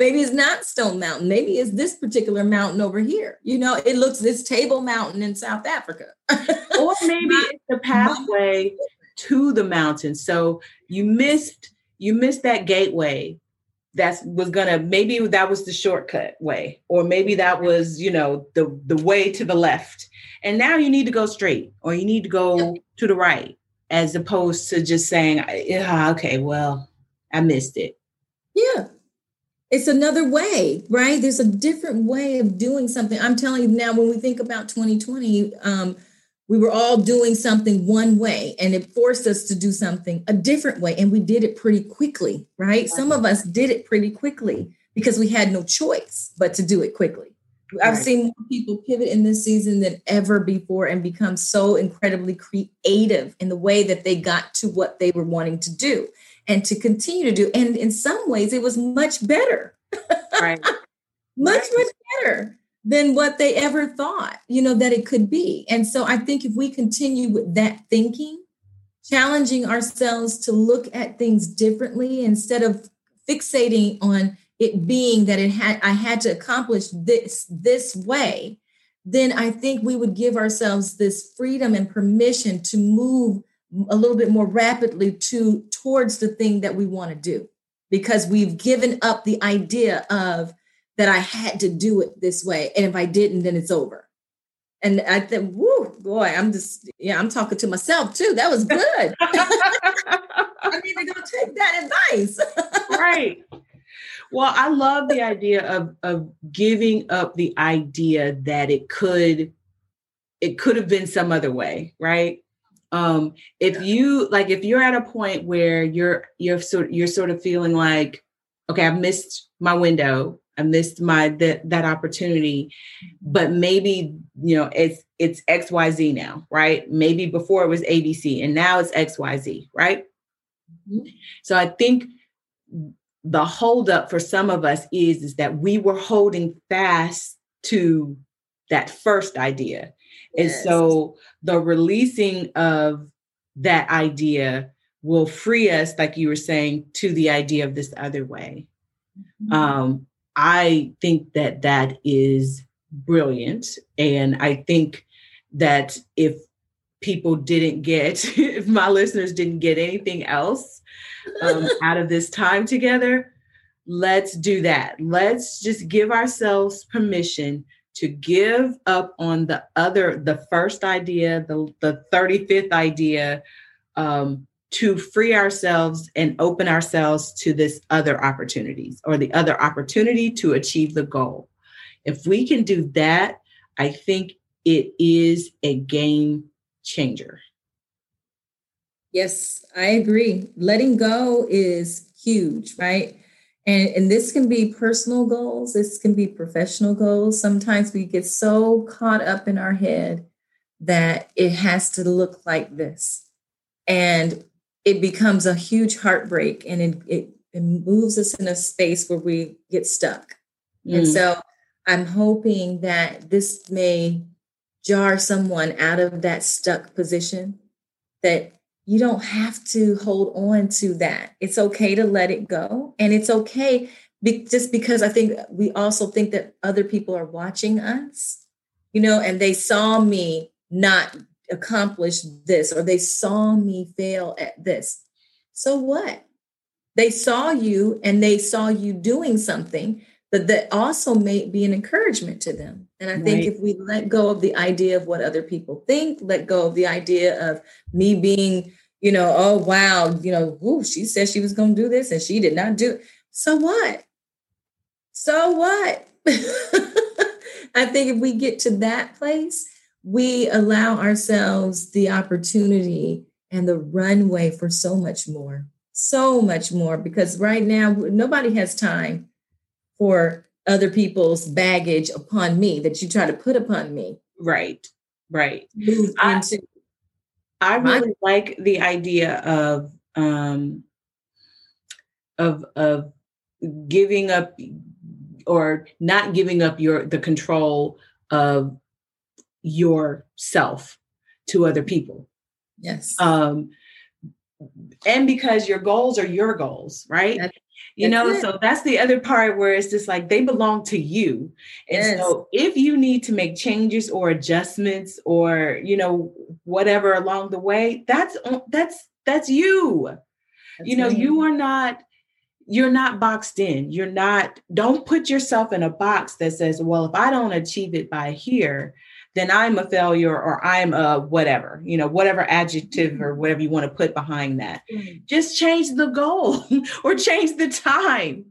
maybe it's not stone mountain. Maybe it's this particular mountain over here. You know it looks this table mountain in south africa. Or maybe it's the pathway to the mountain. So you missed you missed that gateway that was gonna maybe that was the shortcut way or maybe that was you know the the way to the left. And now you need to go straight or you need to go to the right as opposed to just saying yeah okay well i missed it. Yeah. It's another way right? There's a different way of doing something. I'm telling you now when we think about 2020 um, we were all doing something one way and it forced us to do something a different way and we did it pretty quickly right? Some of us did it pretty quickly because we had no choice but to do it quickly. I've seen more people pivot in this season than ever before and become so incredibly creative in the way that they got to what they were wanting to do and to continue to do. And in some ways it was much better. Right. Much right. much better than what they ever thought, you know, that it could be. And so I think if we continue with that thinking, challenging ourselves to look at things differently instead of fixating on it being that it had I had to accomplish this this way, then I think we would give ourselves this freedom and permission to move a little bit more rapidly to towards the thing that we want to do because we've given up the idea of that I had to do it this way. And if I didn't, then it's over. And I think, whoo, boy, I'm just, yeah, I'm talking to myself too. That was good. I need to go take that advice. right. Well, I love the idea of of giving up the idea that it could it could have been some other way, right? Um, if you like if you're at a point where you're you're sort you're sort of feeling like, okay, I've missed my window I missed my that that opportunity. But maybe, you know, it's it's XYZ now, right? Maybe before it was ABC and now it's XYZ, right? Mm-hmm. So I think the holdup for some of us is, is that we were holding fast to that first idea. Yes. And so the releasing of that idea will free us, like you were saying, to the idea of this other way. Mm-hmm. Um, I think that that is brilliant. And I think that if people didn't get, if my listeners didn't get anything else um, out of this time together, let's do that. Let's just give ourselves permission to give up on the other, the first idea, the, the 35th idea, um, to free ourselves and open ourselves to this other opportunities or the other opportunity to achieve the goal. If we can do that, I think it is a game changer. Yes, I agree. Letting go is huge, right? And, and this can be personal goals, this can be professional goals. Sometimes we get so caught up in our head that it has to look like this. And it becomes a huge heartbreak and it, it, it moves us in a space where we get stuck. Mm. And so I'm hoping that this may jar someone out of that stuck position that you don't have to hold on to that. It's okay to let it go. And it's okay be, just because I think we also think that other people are watching us, you know, and they saw me not accomplish this or they saw me fail at this. So what? They saw you and they saw you doing something, but that also may be an encouragement to them. And I right. think if we let go of the idea of what other people think, let go of the idea of me being, you know, oh wow, you know, ooh, she said she was going to do this and she did not do. So what? So what? I think if we get to that place, we allow ourselves the opportunity and the runway for so much more, so much more. Because right now, nobody has time for other people's baggage upon me that you try to put upon me. Right, right. I, I really my- like the idea of um, of of giving up or not giving up your the control of yourself to other people. Yes. Um, and because your goals are your goals, right? That's, you know, it. so that's the other part where it's just like they belong to you. And yes. so if you need to make changes or adjustments or, you know, whatever along the way, that's that's that's you. That's you know, me. you are not you're not boxed in. You're not don't put yourself in a box that says, well, if I don't achieve it by here, then I'm a failure or I'm a whatever, you know, whatever adjective or whatever you want to put behind that. Mm. Just change the goal or change the time.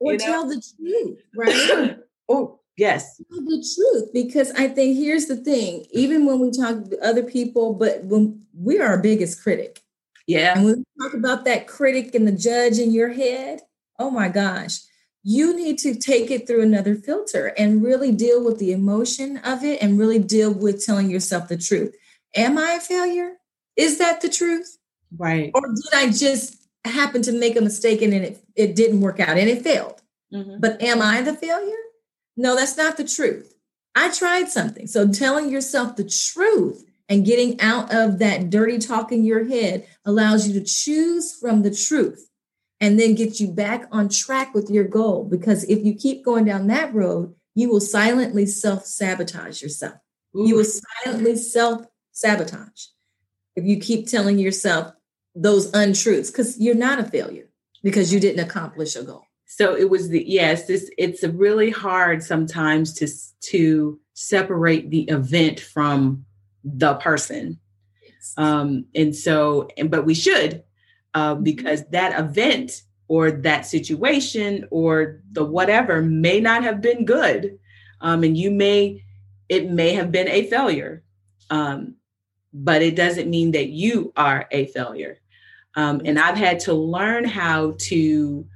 Or tell know? the truth, right? oh, yes. Tell the truth. Because I think here's the thing, even when we talk to other people, but when we are our biggest critic. Yeah. And when we talk about that critic and the judge in your head, oh my gosh you need to take it through another filter and really deal with the emotion of it and really deal with telling yourself the truth. Am I a failure? Is that the truth? Right. Or did I just happen to make a mistake and it, it didn't work out and it failed? Mm-hmm. But am I the failure? No, that's not the truth. I tried something. So telling yourself the truth and getting out of that dirty talk in your head allows you to choose from the truth and then get you back on track with your goal. Because if you keep going down that road, you will silently self sabotage yourself. Ooh. You will silently self sabotage if you keep telling yourself those untruths because you're not a failure because you didn't accomplish a goal. So it was the yes, this it's really hard sometimes to to separate the event from the person. Yes. Um, and so, and but we should uh, mm-hmm. because that event or that situation or the whatever may not have been good. Um, and you may, it may have been a failure. Um, but it doesn't mean that you are a failure. Um, and I've had to learn how to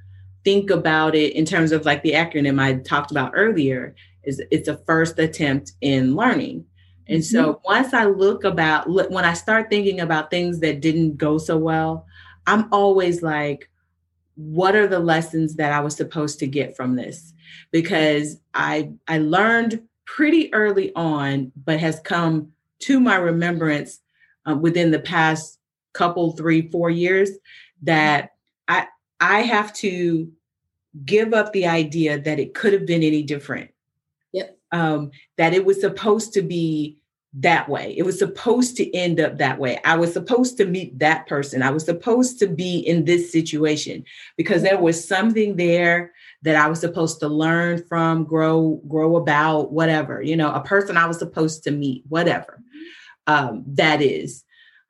think about it in terms of like the acronym I talked about earlier is it's a first attempt in learning. And so mm-hmm. once I look about when I start thinking about things that didn't go so well, I'm always like, what are the lessons that I was supposed to get from this? Because I I learned pretty early on, but has come to my remembrance uh, within the past couple, three, four years that I I have to give up the idea that it could have been any different. Yep. Um, that it was supposed to be that way. It was supposed to end up that way. I was supposed to meet that person. I was supposed to be in this situation because there was something there that I was supposed to learn from, grow, grow about, whatever, you know, a person I was supposed to meet, whatever um, that is.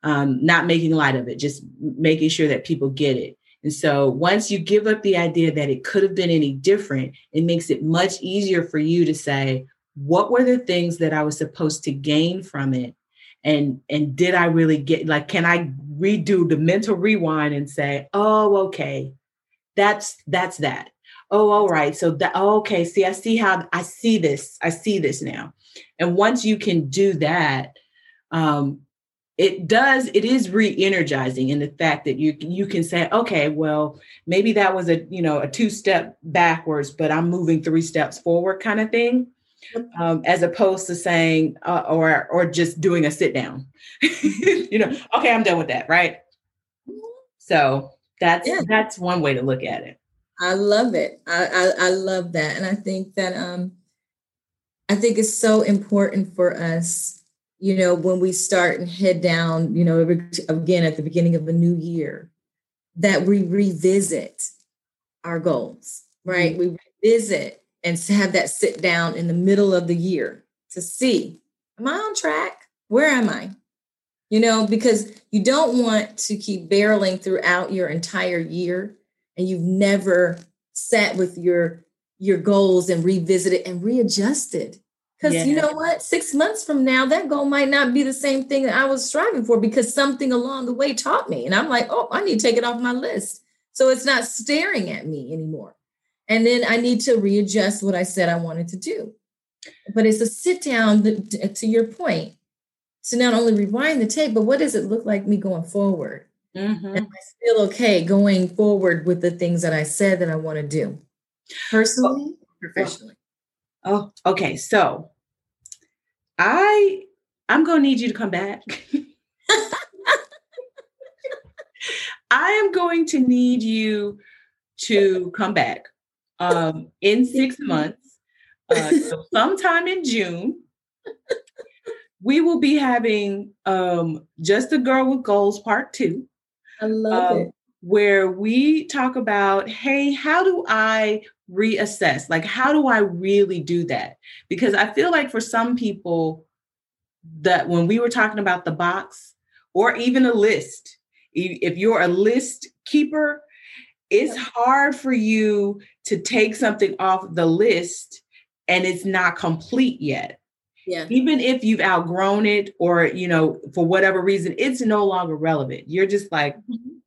Um, not making light of it, just making sure that people get it. And so once you give up the idea that it could have been any different, it makes it much easier for you to say, what were the things that I was supposed to gain from it? And and did I really get like can I redo the mental rewind and say, oh, okay, that's that's that. Oh, all right. So that oh, okay. See, I see how I see this. I see this now. And once you can do that, um, it does it is re-energizing in the fact that you you can say okay well maybe that was a you know a two step backwards but i'm moving three steps forward kind of thing um, as opposed to saying uh, or or just doing a sit down. You know okay i'm done with that right? So that's yeah. that's one way to look at it. I love it. I, I i love that and i think that um i think it's so important for us you know when we start and head down you know again at the beginning of a new year that we revisit our goals right? Mm-hmm. we revisit and to have that sit down in the middle of the year to see am i on track? Where am i? You know because you don't want to keep barreling throughout your entire year and you've never sat with your your goals and revisited and readjusted. Because yeah. you know what? Six months from now that goal might not be the same thing that i was striving for because something along the way taught me and i'm like oh i need to take it off my list. So it's not staring at me anymore and then I need to readjust what I said I wanted to do. But it's a sit down to your point to not only rewind the tape, but what does it look like me going forward? Mm-hmm. Am I still okay going forward with the things that I said that I want to do personally, oh, professionally? Oh, okay. So I I'm gonna need you to come back. I am going to need you to come back um, in six months, uh, so sometime in June, we will be having um, Just a Girl with Goals Part Two. I love um, it. Where we talk about, hey, how do I reassess? Like, how do I really do that? Because I feel like for some people, that when we were talking about the box or even a list, if you're a list keeper, it's hard for you to take something off the list and it's not complete yet. Yeah. Even if you've outgrown it or, you know, for whatever reason, it's no longer relevant. You're just like, mm-hmm.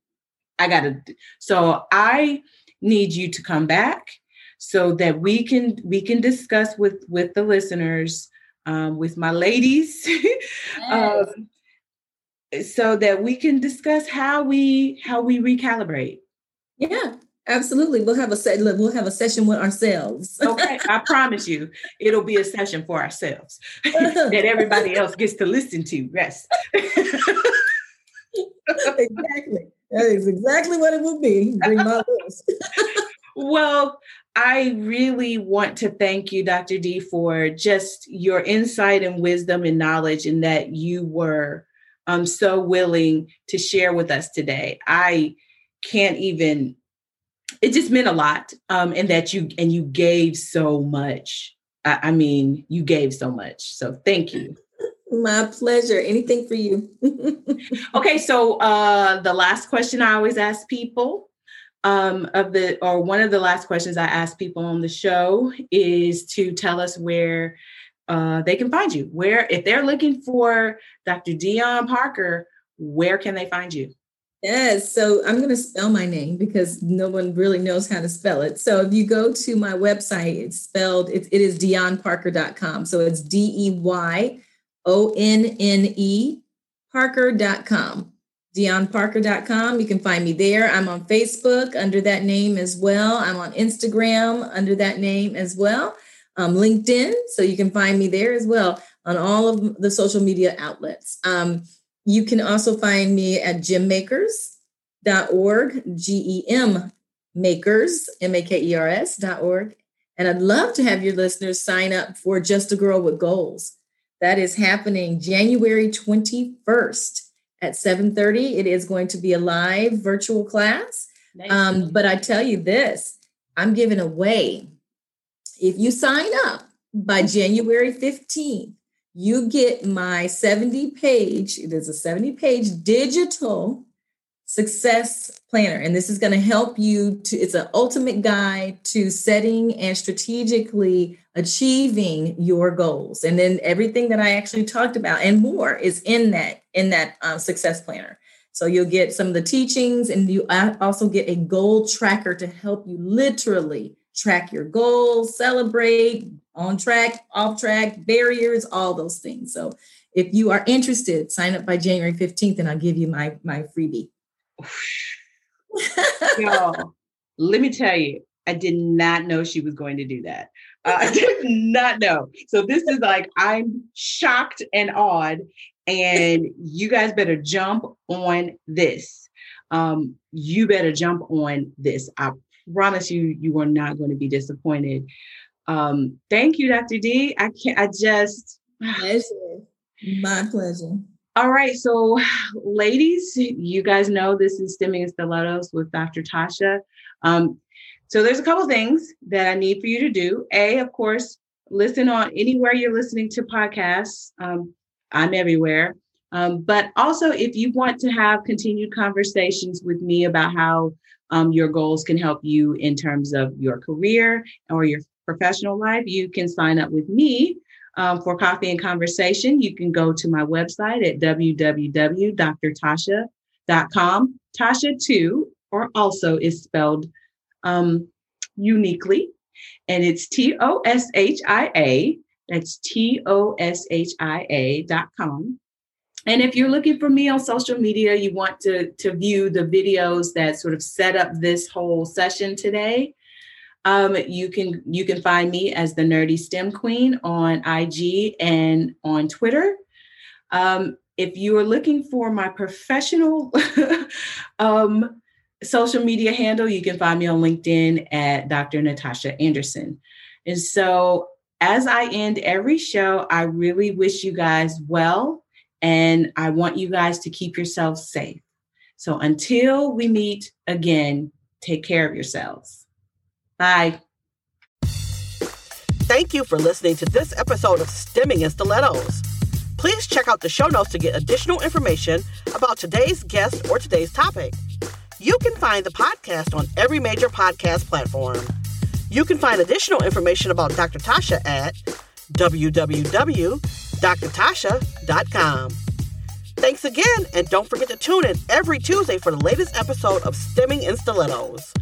I got to. So I need you to come back so that we can we can discuss with with the listeners um, with my ladies yes. um, so that we can discuss how we how we recalibrate yeah, absolutely. We'll have a se- we'll have a session with ourselves. okay, I promise you, it'll be a session for ourselves that everybody else gets to listen to. Yes. exactly. That is exactly what it will be. Bring my list. well, I really want to thank you, Dr. D, for just your insight and wisdom and knowledge, and that you were um, so willing to share with us today. I can't even it just meant a lot um and that you and you gave so much. I, I mean you gave so much so thank you. My pleasure. Anything for you? Okay so uh the last question i always ask people um of the or one of the last questions i ask people on the show is to tell us where uh they can find you. Where if they're looking for dr Deyonne parker where can they find you Yes. So I'm going to spell my name because no one really knows how to spell it. So if you go to my website, it's spelled, it, it is deyonneparker.com. So it's D E Y O N N E Parker.com. DeyonneParker.com. You can find me there. I'm on Facebook under that name as well. I'm on Instagram under that name as well. Um, LinkedIn. So you can find me there as well on all of the social media outlets. Um, You can also find me at gemmakers.org, G E M makers, M A K E R S.org. And I'd love to have your listeners sign up for Just a Girl with Goals. That is happening January 21st at 7:30. It is going to be a live virtual class. Nice. Um, but I tell you this, I'm giving away. If you sign up by January 15th, you get my 70 page, it is a 70 page digital success planner. And this is going to help you to it's an ultimate guide to setting and strategically achieving your goals. And then everything that i actually talked about and more is in that in that um, success planner. So you'll get some of the teachings and you also get a goal tracker to help you literally track your goals celebrate on track off track barriers all those things so if you are interested sign up by january 15th and i'll give you my my freebie Y'all, let me tell you, I did not know she was going to do that. Uh, I did not know. So this is like I'm shocked and awed, and you guys better jump on this. Um, you better jump on this. I promise you, you are not going to be disappointed. Um, thank you, Dr. D. I can't. I just. Pleasure. My pleasure. All right, so ladies, you guys know this is Stemming and Stilettos with Dr. Toshia. Um, so there's a couple things that I need for you to do. A, of course, listen on anywhere you're listening to podcasts. Um, I'm everywhere. Um, but also, if you want to have continued conversations with me about how um, your goals can help you in terms of your career or your professional life, you can sign up with me um, for coffee and conversation, you can go to my website at www.drtoshia.com. Toshia, too, or also is spelled um, uniquely, and it's T O S H I A. That's T O S H I A dot com. And if you're looking for me on social media, you want to, to view the videos that sort of set up this whole session today, um, you can you can find me as the Nerdy STEM Queen on IG and on Twitter. Um, if you are looking for my professional um, social media handle, you can find me on LinkedIn at Dr. Natasha Anderson. And so, as I end every show, I really wish you guys well, and I want you guys to keep yourselves safe. So, until we meet again, take care of yourselves. Bye. Thank you for listening to this episode of Stemming in Stilettos. Please check out the show notes to get additional information about today's guest or today's topic. You can find the podcast on every major podcast platform. You can find additional information about Dr. Toshia at www.drtoshia.com. Thanks again, and don't forget to tune in every Tuesday for the latest episode of Stemming in Stilettos.